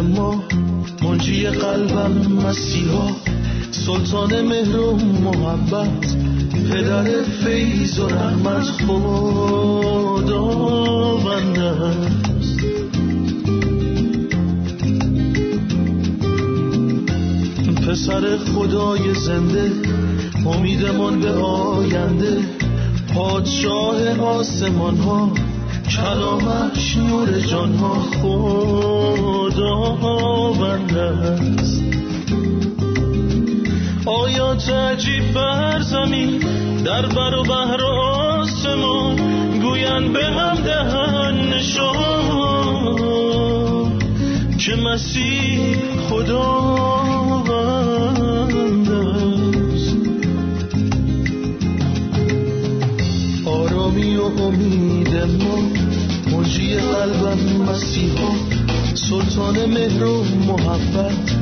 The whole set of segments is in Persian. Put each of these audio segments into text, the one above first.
ما منجی قلبم مسیحا سلطان مهر و محبت پدر فیض و رحمت خداوند است. پسر خدای زنده امیدمان به آینده. پادشاه آسمان ها کلامش نور جان ها خداوند است. آیات عجیب بر زمین در بر و بحر و آسمان گوین به هم دهن نشان که مسیح خداوند است. آرامی و امید ما قلبم مسیحا سلطان مهر و محبت.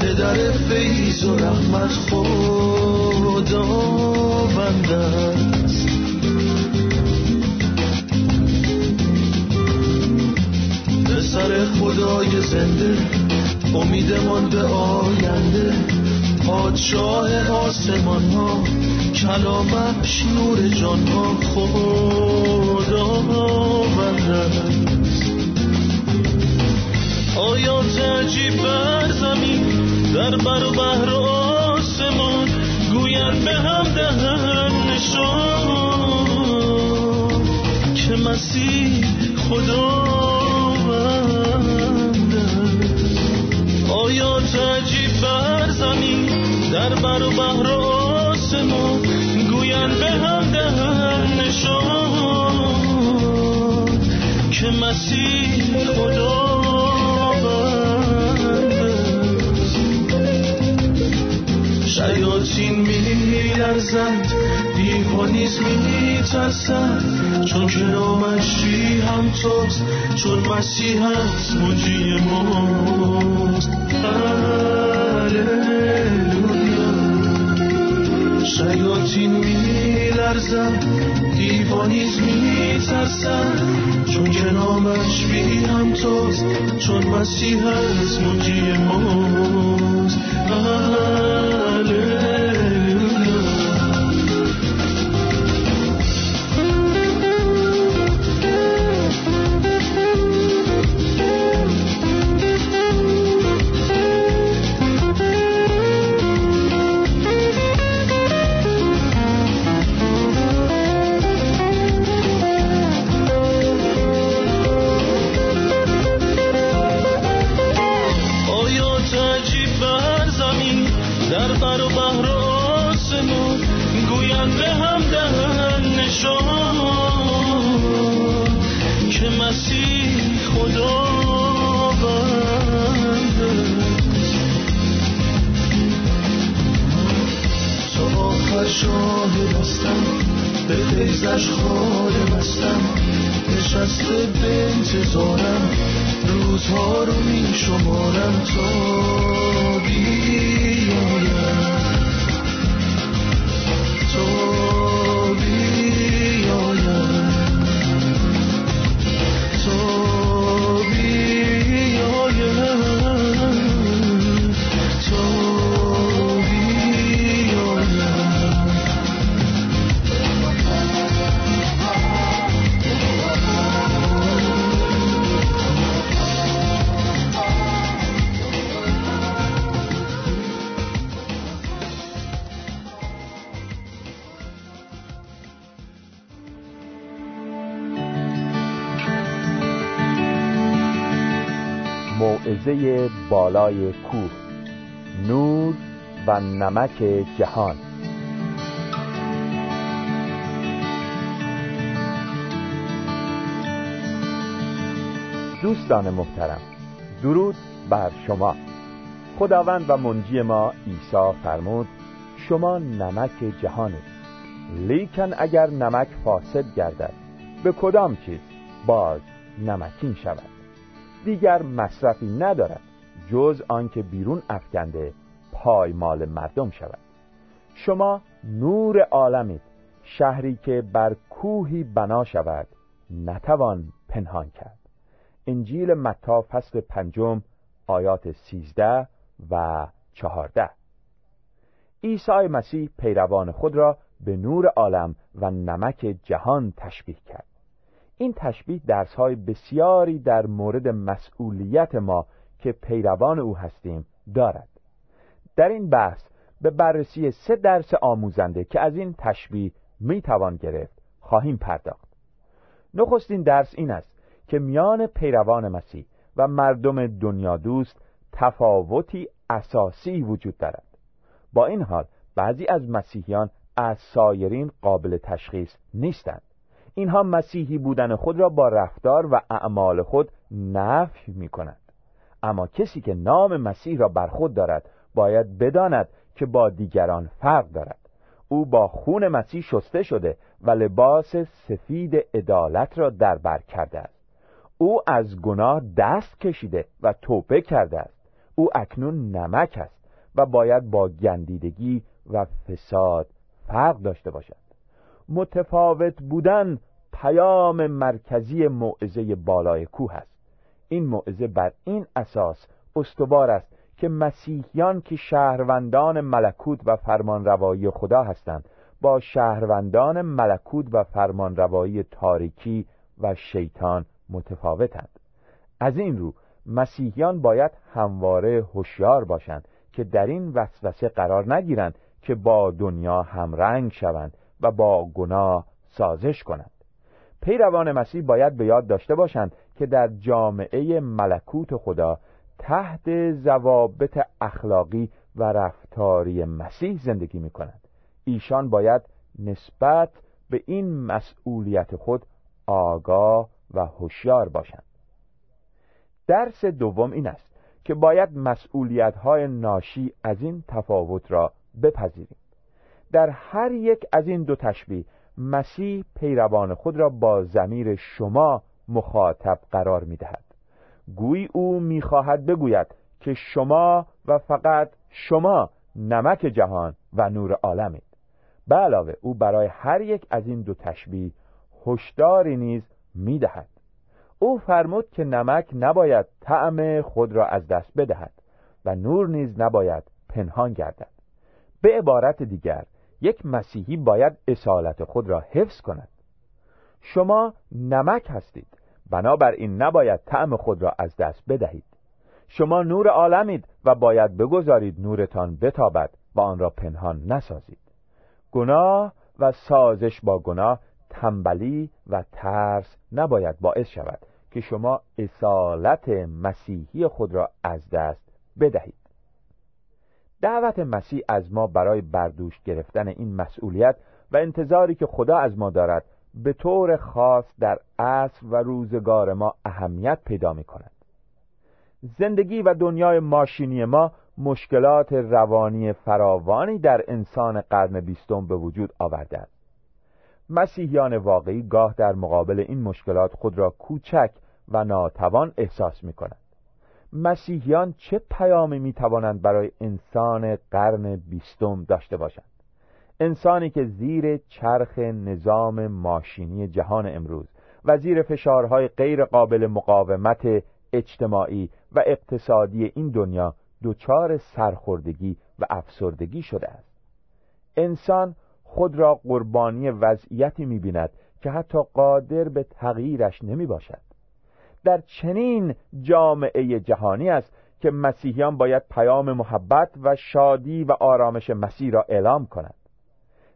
پدر فیض و رحمت خداوند است. پسر خدای زنده امیدمان به آینده. پادشاه آسمان ها کلامش نور جان ها. خداوند است. آیات عجیب بر زمین در بر و بحر آسمان گوین به هم دهن نشان که مسیح خداوند آیات عجیب بر زمین در بر و بحر و آسمان گوین به هم دهن نشان که مسیح خداوند. شیاطین می لرزند دیوانیز می ترسند چون که نامش هم توست چون مسیح هست منجی ماست هللویا. شیاطین می لرزند دیوانیز می ترسند چون که نامش بی هم توست چون مسیح هست منجی ماست. روزها رو می شمارم تا موعظه بالای کوه نور و نمک جهان. دوستان محترم درود بر شما. خداوند و منجی ما عیسی فرمود شما نمک جهانید. لیکن اگر نمک فاسد گردد به کدام چیز باز نمکین شود؟ دیگر مصرفی ندارد جز آنکه بیرون افکنده پایمال مردم شود. شما نور عالمید. شهری که بر کوهی بنا شود نتوان پنهان کرد. انجیل متی فصل پنجم آیات 13 و 14 عیسی مسیح پیروان خود را به نور عالم و نمک جهان تشبیه کرد. این تشبیه درس های بسیاری در مورد مسئولیت ما که پیروان او هستیم دارد. در این بحث به بررسی سه درس آموزنده که از این تشبیه می توان گرفت خواهیم پرداخت. نخستین درس این است که میان پیروان مسیح و مردم دنیا دوست تفاوتی اساسی وجود دارد. با این حال بعضی از مسیحیان از سایرین قابل تشخیص نیستند. اینها مسیحی بودن خود را با رفتار و اعمال خود نفی می کنند اما کسی که نام مسیح را بر خود دارد باید بداند که با دیگران فرق دارد. او با خون مسیح شسته شده و لباس سفید عدالت را در بر کرده است. او از گناه دست کشیده و توبه کرده است. او اکنون نمک است و باید با گندیدگی و فساد فرق داشته باشد. متفاوت بودن پیام مرکزی موعظه بالای کوه است. این موعظه بر این اساس استوار است که مسیحیان که شهروندان ملکوت و فرمانروایی خدا هستند با شهروندان ملکوت و فرمانروایی تاریکی و شیطان متفاوتند. از این رو مسیحیان باید همواره هوشیار باشند که در این وسوسه قرار نگیرند که با دنیا همرنگ شوند و با گناه سازش کنند. پیروان مسیح باید به یاد داشته باشند که در جامعه ملکوت خدا تحت ضوابط اخلاقی و رفتاری مسیح زندگی می کنند ایشان باید نسبت به این مسئولیت خود آگاه و هوشیار باشند. درس دوم این است که باید مسئولیت های ناشی از این تفاوت را بپذیریم. در هر یک از این دو تشبیه مسیح پیروان خود را با زمیر شما مخاطب قرار می دهد گویی او می‌خواهد بگوید که شما و فقط شما نمک جهان و نور عالمید. به علاوه او برای هر یک از این دو تشبیه هشداری نیز می‌دهد. او فرمود که نمک نباید طعم خود را از دست بدهد و نور نیز نباید پنهان گردد. به عبارت دیگر یک مسیحی باید اصالت خود را حفظ کند. شما نمک هستید. بنابراین نباید طعم خود را از دست بدهید. شما نور عالمید و باید بگذارید نورتان بتابد و آن را پنهان نسازید. گناه و سازش با گناه تنبلی و ترس نباید باعث شود که شما اصالت مسیحی خود را از دست بدهید. دعوت مسیح از ما برای بردوش گرفتن این مسئولیت و انتظاری که خدا از ما دارد به طور خاص در عصر و روزگار ما اهمیت پیدا می کند زندگی و دنیای ماشینی ما مشکلات روانی فراوانی در انسان قرن بیستم به وجود آورده است. مسیحیان واقعی گاه در مقابل این مشکلات خود را کوچک و ناتوان احساس می کنند مسیحیان چه پیامی می توانند برای انسان قرن بیستم داشته باشند؟ انسانی که زیر چرخ نظام ماشینی جهان امروز و زیر فشارهای غیر قابل مقاومت اجتماعی و اقتصادی این دنیا دچار سرخوردگی و افسردگی شده است. انسان خود را قربانی وضعیتی می‌بیند که حتی قادر به تغییرش نمی باشد در چنین جامعه جهانی است که مسیحیان باید پیام محبت و شادی و آرامش مسیح را اعلام کنند.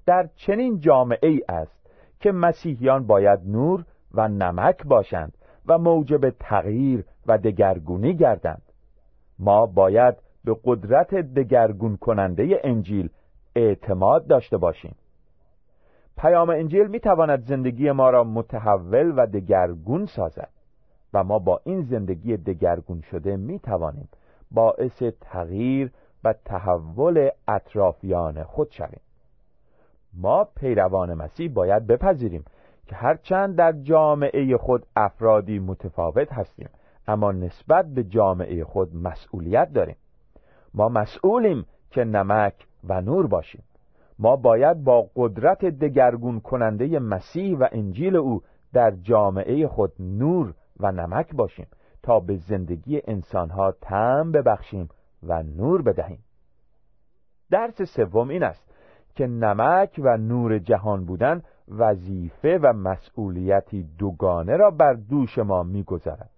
در چنین جامعه ای است که مسیحیان باید نور و نمک باشند و موجب تغییر و دگرگونی گردند. ما باید به قدرت دگرگون کننده انجیل اعتماد داشته باشیم. پیام انجیل می تواند زندگی ما را متحول و دگرگون سازد. و ما با این زندگی دگرگون شده می توانیم باعث تغییر و تحول اطرافیان خود شویم. ما پیروان مسیح باید بپذیریم که هرچند در جامعه خود افرادی متفاوت هستیم اما نسبت به جامعه خود مسئولیت داریم. ما مسئولیم که نمک و نور باشیم. ما باید با قدرت دگرگون کننده مسیح و انجیل او در جامعه خود نور و نمک باشیم تا به زندگی انسانها تم ببخشیم و نور بدهیم. درس سوم این است که نمک و نور جهان بودن وظیفه و مسئولیتی دوگانه را بر دوش ما میگذرد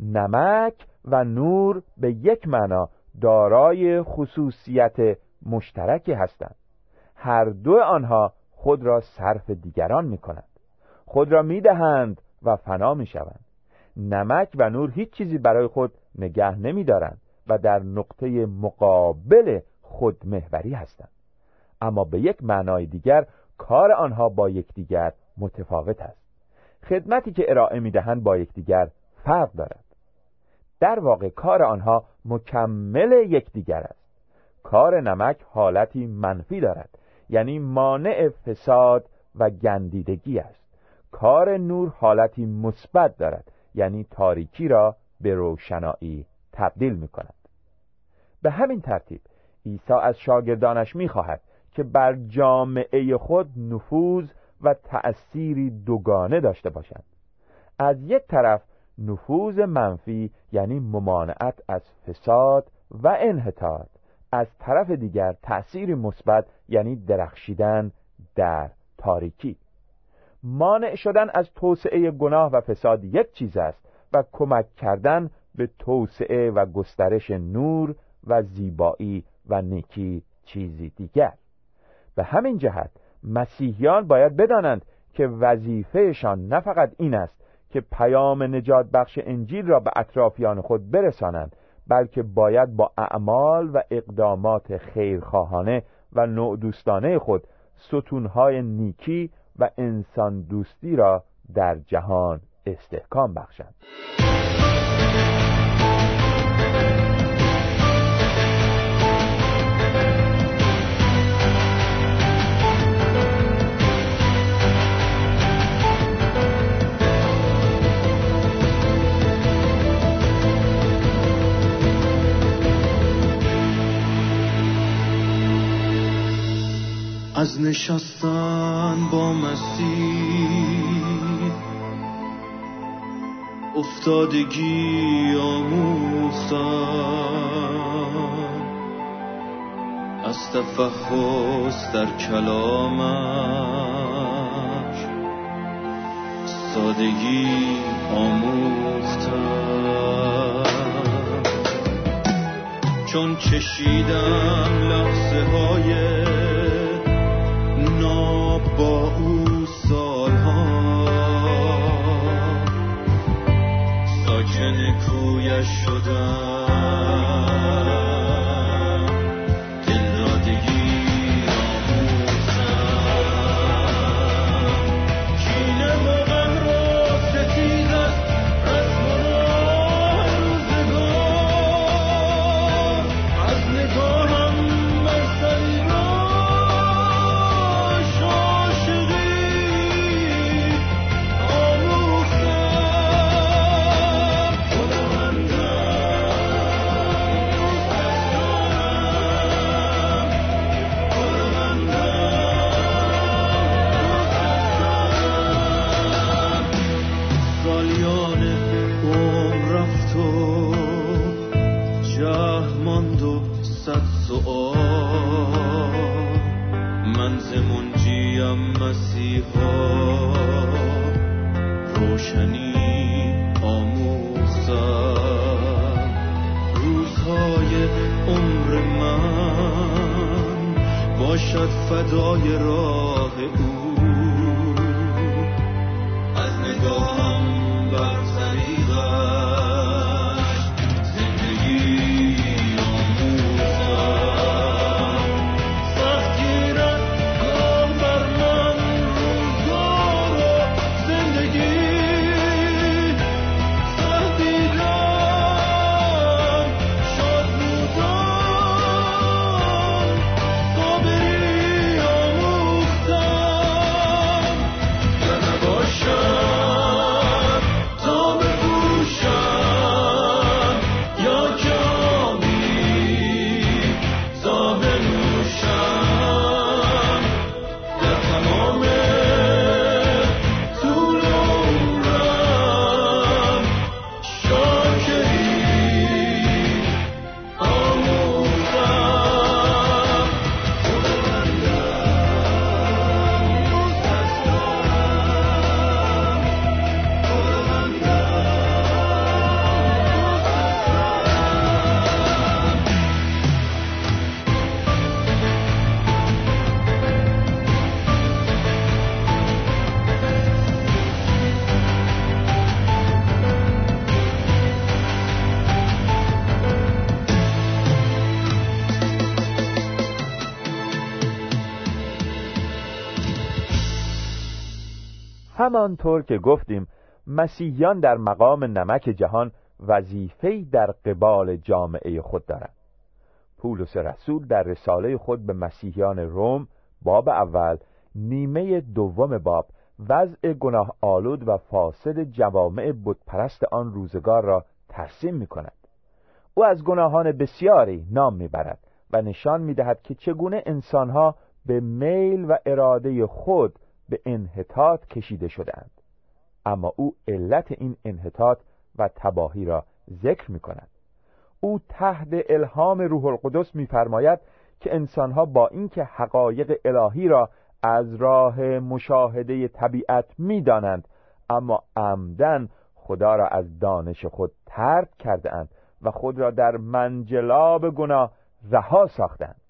نمک و نور به یک معنا دارای خصوصیت مشترکی هستند. هر دو آنها خود را صرف دیگران می کنند خود را می دهند و فنا می شوند نمک و نور هیچ چیزی برای خود نگه نمی دارند و در نقطه مقابل خودمهوری هستند. اما به یک معنای دیگر کار آنها با یکدیگر متفاوت است. خدمتی که ارائه می‌دهند با یکدیگر فرق دارد. در واقع کار آنها مکمل یکدیگر است. کار نمک حالتی منفی دارد یعنی مانع فساد و گندیدگی است. کار نور حالتی مثبت دارد. یعنی تاریکی را به روشنایی تبدیل می کند به همین ترتیب عیسی از شاگردانش می‌خواهد که بر جامعه خود نفوذ و تأثیری دوگانه داشته باشند. از یک طرف نفوذ منفی یعنی ممانعت از فساد و انحطاط از طرف دیگر تأثیری مثبت یعنی درخشیدن در تاریکی. مانع شدن از توسعه گناه و فساد یک چیز است و کمک کردن به توسعه و گسترش نور و زیبایی و نیکی چیزی دیگر. به همین جهت مسیحیان باید بدانند که وظیفهشان نه فقط این است که پیام نجات بخش انجیل را به اطرافیان خود برسانند بلکه باید با اعمال و اقدامات خیرخواهانه و نوع دوستانه خود ستونهای نیکی و انسان دوستی را در جهان استحکام بخشند. از نشستن با مسیح افتادگی آموختم. از تفحص در کلامش سادگی آموختم. چون چشیدم لحظه های با او سالها. ساکن کویش شدم. روشنی آموختم روزهای عمر من باشد فدای راه او. همانطور که گفتیم مسیحیان در مقام نمک جهان وظیفه‌ای در قبال جامعه خود دارند. پولس رسول در رساله خود به مسیحیان روم باب اول نیمه دوم باب وضع گناه آلود و فاسد جوامع بتپرست آن روزگار را ترسیم می کند او از گناهان بسیاری نام می‌برد و نشان می‌دهد که چگونه انسانها به میل و اراده خود به انحطاط کشیده شدهاند. اما او علت این انحطاط و تباهی را ذکر می کند او تحت الهام روح القدس میفرماید که انسانها با اینکه حقایق الهی را از راه مشاهده طبیعت می‌دانند اما عمدن خدا را از دانش خود ترد کرده اند و خود را در منجلاب گناه رها ساختند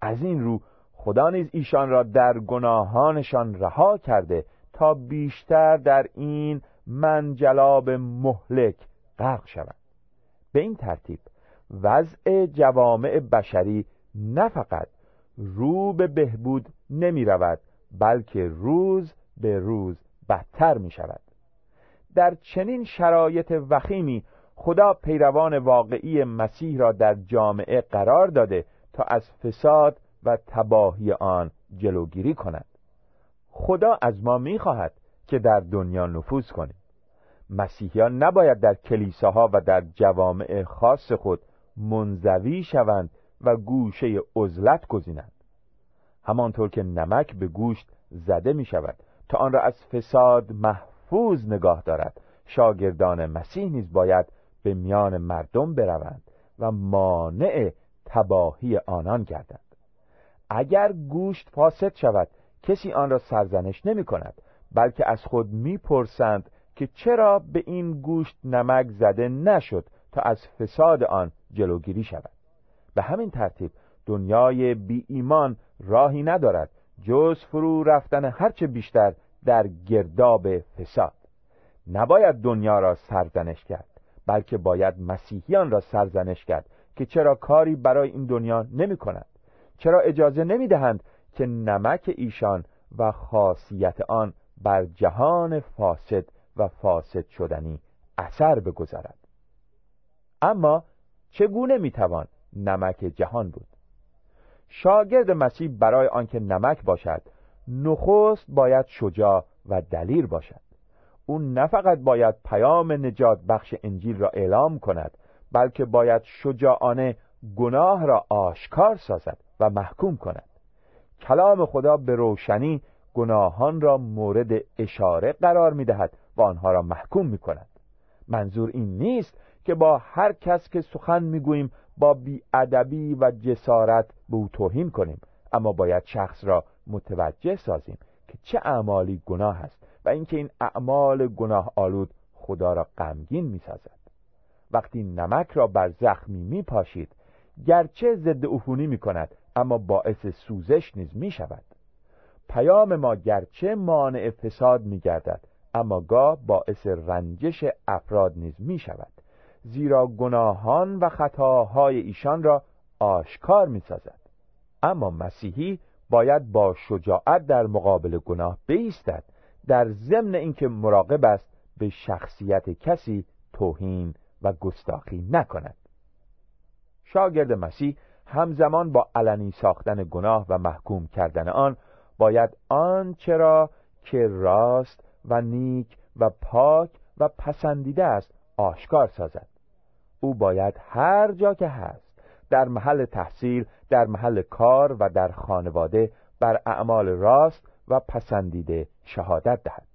از این رو خدا نیز ایشان را در گناهانشان رها کرده تا بیشتر در این منجلاب مهلک غرق شوند. به این ترتیب وضع جوامع بشری نه فقط رو به بهبود نمی رود بلکه روز به روز بدتر می شود. در چنین شرایط وخیمی خدا پیروان واقعی مسیح را در جامعه قرار داده تا از فساد و تباهی آن جلوگیری کند. خدا از ما می‌خواهد که در دنیا نفوذ کنیم. مسیحیان نباید در کلیساها و در جوامع خاص خود منزوی شوند و گوشه عزلت گزینند. همانطور که نمک به گوشت زده می شود تا آن را از فساد محفوظ نگاه دارد شاگردان مسیح نیز باید به میان مردم بروند و مانع تباهی آنان گردند. اگر گوشت فاسد شود کسی آن را سرزنش نمی کند بلکه از خود می‌پرسند که چرا به این گوشت نمک زده نشد تا از فساد آن جلوگیری شود. به همین ترتیب دنیای بی ایمان راهی ندارد جز فرو رفتن هرچه بیشتر در گرداب فساد. نباید دنیا را سرزنش کرد بلکه باید مسیحیان را سرزنش کرد که چرا کاری برای این دنیا نمی کند چرا اجازه نمی دهند که نمک ایشان و خاصیت آن بر جهان فاسد و فاسد شدنی اثر بگذارد. اما چگونه می‌توان نمک جهان بود؟ شاگرد مسیح برای آنکه نمک باشد نخست باید شجاع و دلیر باشد. او نه فقط باید پیام نجات بخش انجیل را اعلام کند بلکه باید شجاعانه گناه را آشکار سازد. و محکوم کند. کلام خدا به روشنی گناهان را مورد اشاره قرار می دهد و آنها را محکوم می کند منظور این نیست که با هر کس که سخن می‌گوییم با بیادبی و جسارت به او توهین کنیم اما باید شخص را متوجه سازیم که چه اعمالی گناه است و اینکه این اعمال گناه آلود خدا را غمگین می‌سازد. وقتی نمک را بر زخمی میپاشید گرچه ضد عفونی می کند اما باعث سوزش نیز می شود پیام ما گرچه مانع فساد می گردد اما گاه باعث رنجش افراد نیز می شود زیرا گناهان و خطاهای ایشان را آشکار می سازد اما مسیحی باید با شجاعت در مقابل گناه بیستد. در ضمن اینکه مراقب است به شخصیت کسی توهین و گستاخی نکند. شاگرد مسیح همزمان با علنی ساختن گناه و محکوم کردن آن باید آنچه را که راست و نیک و پاک و پسندیده است آشکار سازد. او باید هر جا که هست در محل تحصیل در محل کار و در خانواده بر اعمال راست و پسندیده شهادت دهد.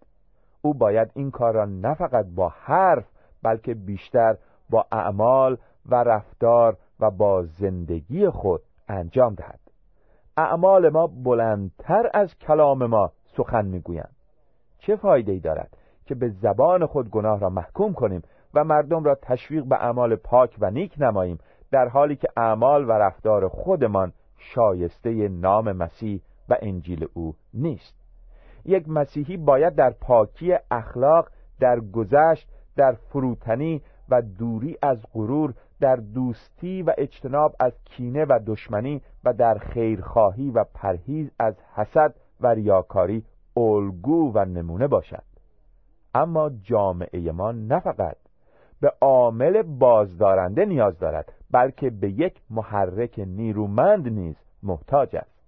او باید این کار را نه فقط با حرف بلکه بیشتر با اعمال و رفتار و با زندگی خود انجام دهد. اعمال ما بلندتر از کلام ما سخن می‌گویند. چه فایده ای دارد که به زبان خود گناه را محکوم کنیم و مردم را تشویق به اعمال پاک و نیک نماییم در حالی که اعمال و رفتار خودمان شایسته نام مسیح و انجیل او نیست. یک مسیحی باید در پاکی اخلاق در گذشت در فروتنی و دوری از غرور در دوستی و اجتناب از کینه و دشمنی و در خیرخواهی و پرهیز از حسد و ریاکاری الگو و نمونه باشد. اما جامعه ما نه فقط به عامل بازدارنده نیاز دارد بلکه به یک محرک نیرومند نیز محتاج است.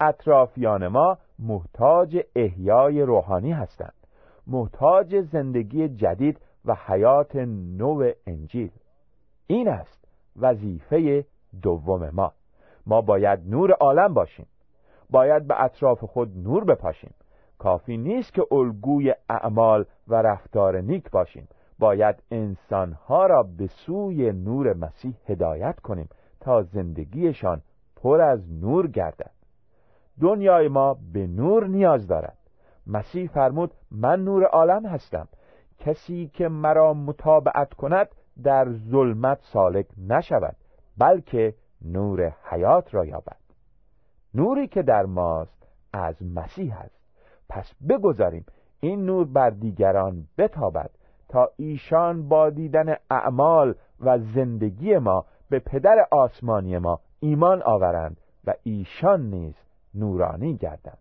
اطرافیان ما محتاج احیای روحانی هستند محتاج زندگی جدید و حیات نو انجیل. این است وظیفه دوم ما. ما باید نور عالم باشیم. باید به اطراف خود نور بپاشیم. کافی نیست که الگوی اعمال و رفتار نیک باشیم. باید انسانها را به سوی نور مسیح هدایت کنیم تا زندگیشان پر از نور گردد. دنیای ما به نور نیاز دارد. مسیح فرمود من نور عالم هستم. کسی که مرا متابعت کند در ظلمت سالک نشود بلکه نور حیات را یابد. نوری که در ماست از مسیح است. پس بگذاریم این نور بر دیگران بتابد تا ایشان با دیدن اعمال و زندگی ما به پدر آسمانی ما ایمان آورند و ایشان نیز نورانی گردند.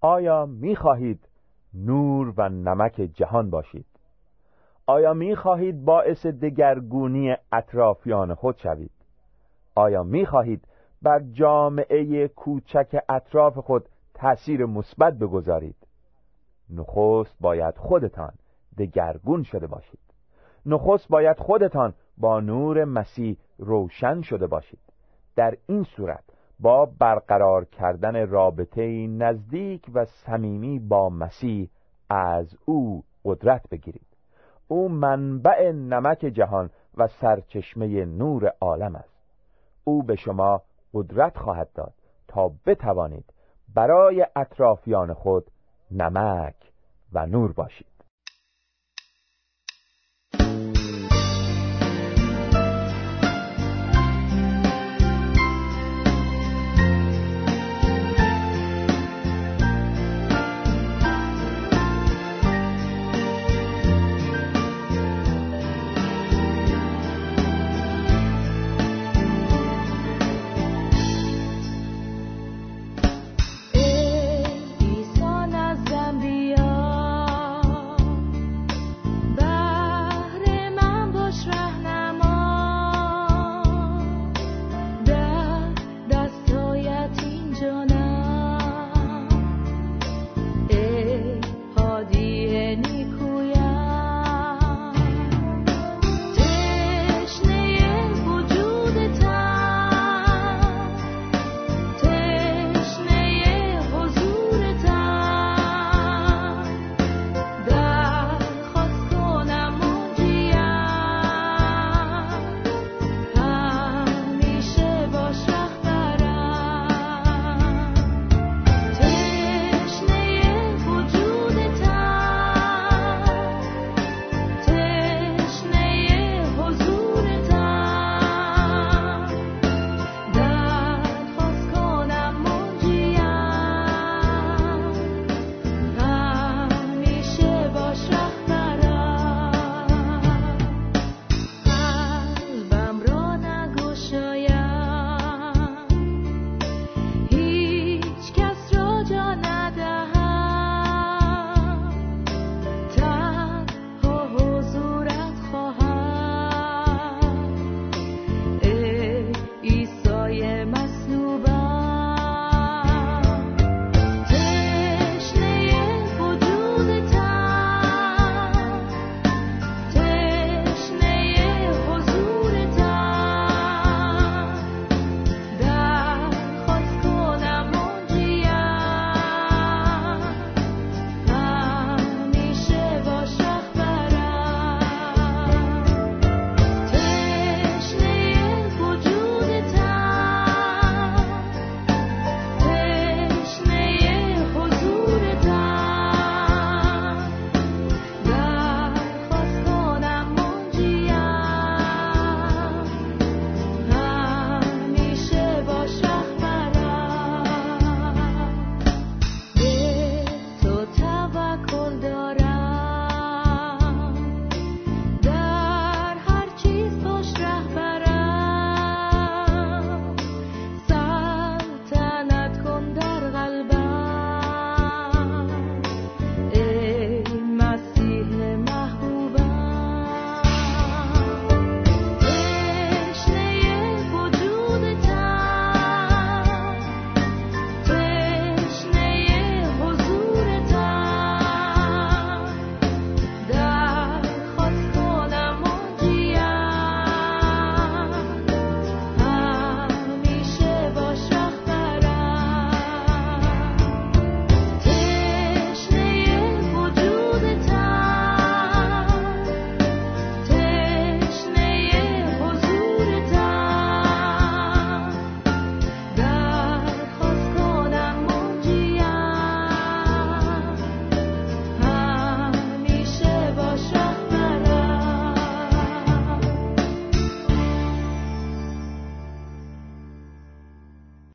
آیا می خواهید نور و نمک جهان باشید؟ آیا می خواهید باعث دگرگونی اطرافیان خود شوید؟ آیا می خواهید بر جامعه کوچک اطراف خود تأثیر مثبت بگذارید؟ نخست باید خودتان دگرگون شده باشید. نخست باید خودتان با نور مسیح روشن شده باشید. در این صورت با برقرار کردن رابطه نزدیک و صمیمی با مسیح از او قدرت بگیرید. او منبع نمک جهان و سرچشمه نور عالم است. او به شما قدرت خواهد داد تا بتوانید برای اطرافیان خود نمک و نور باشید.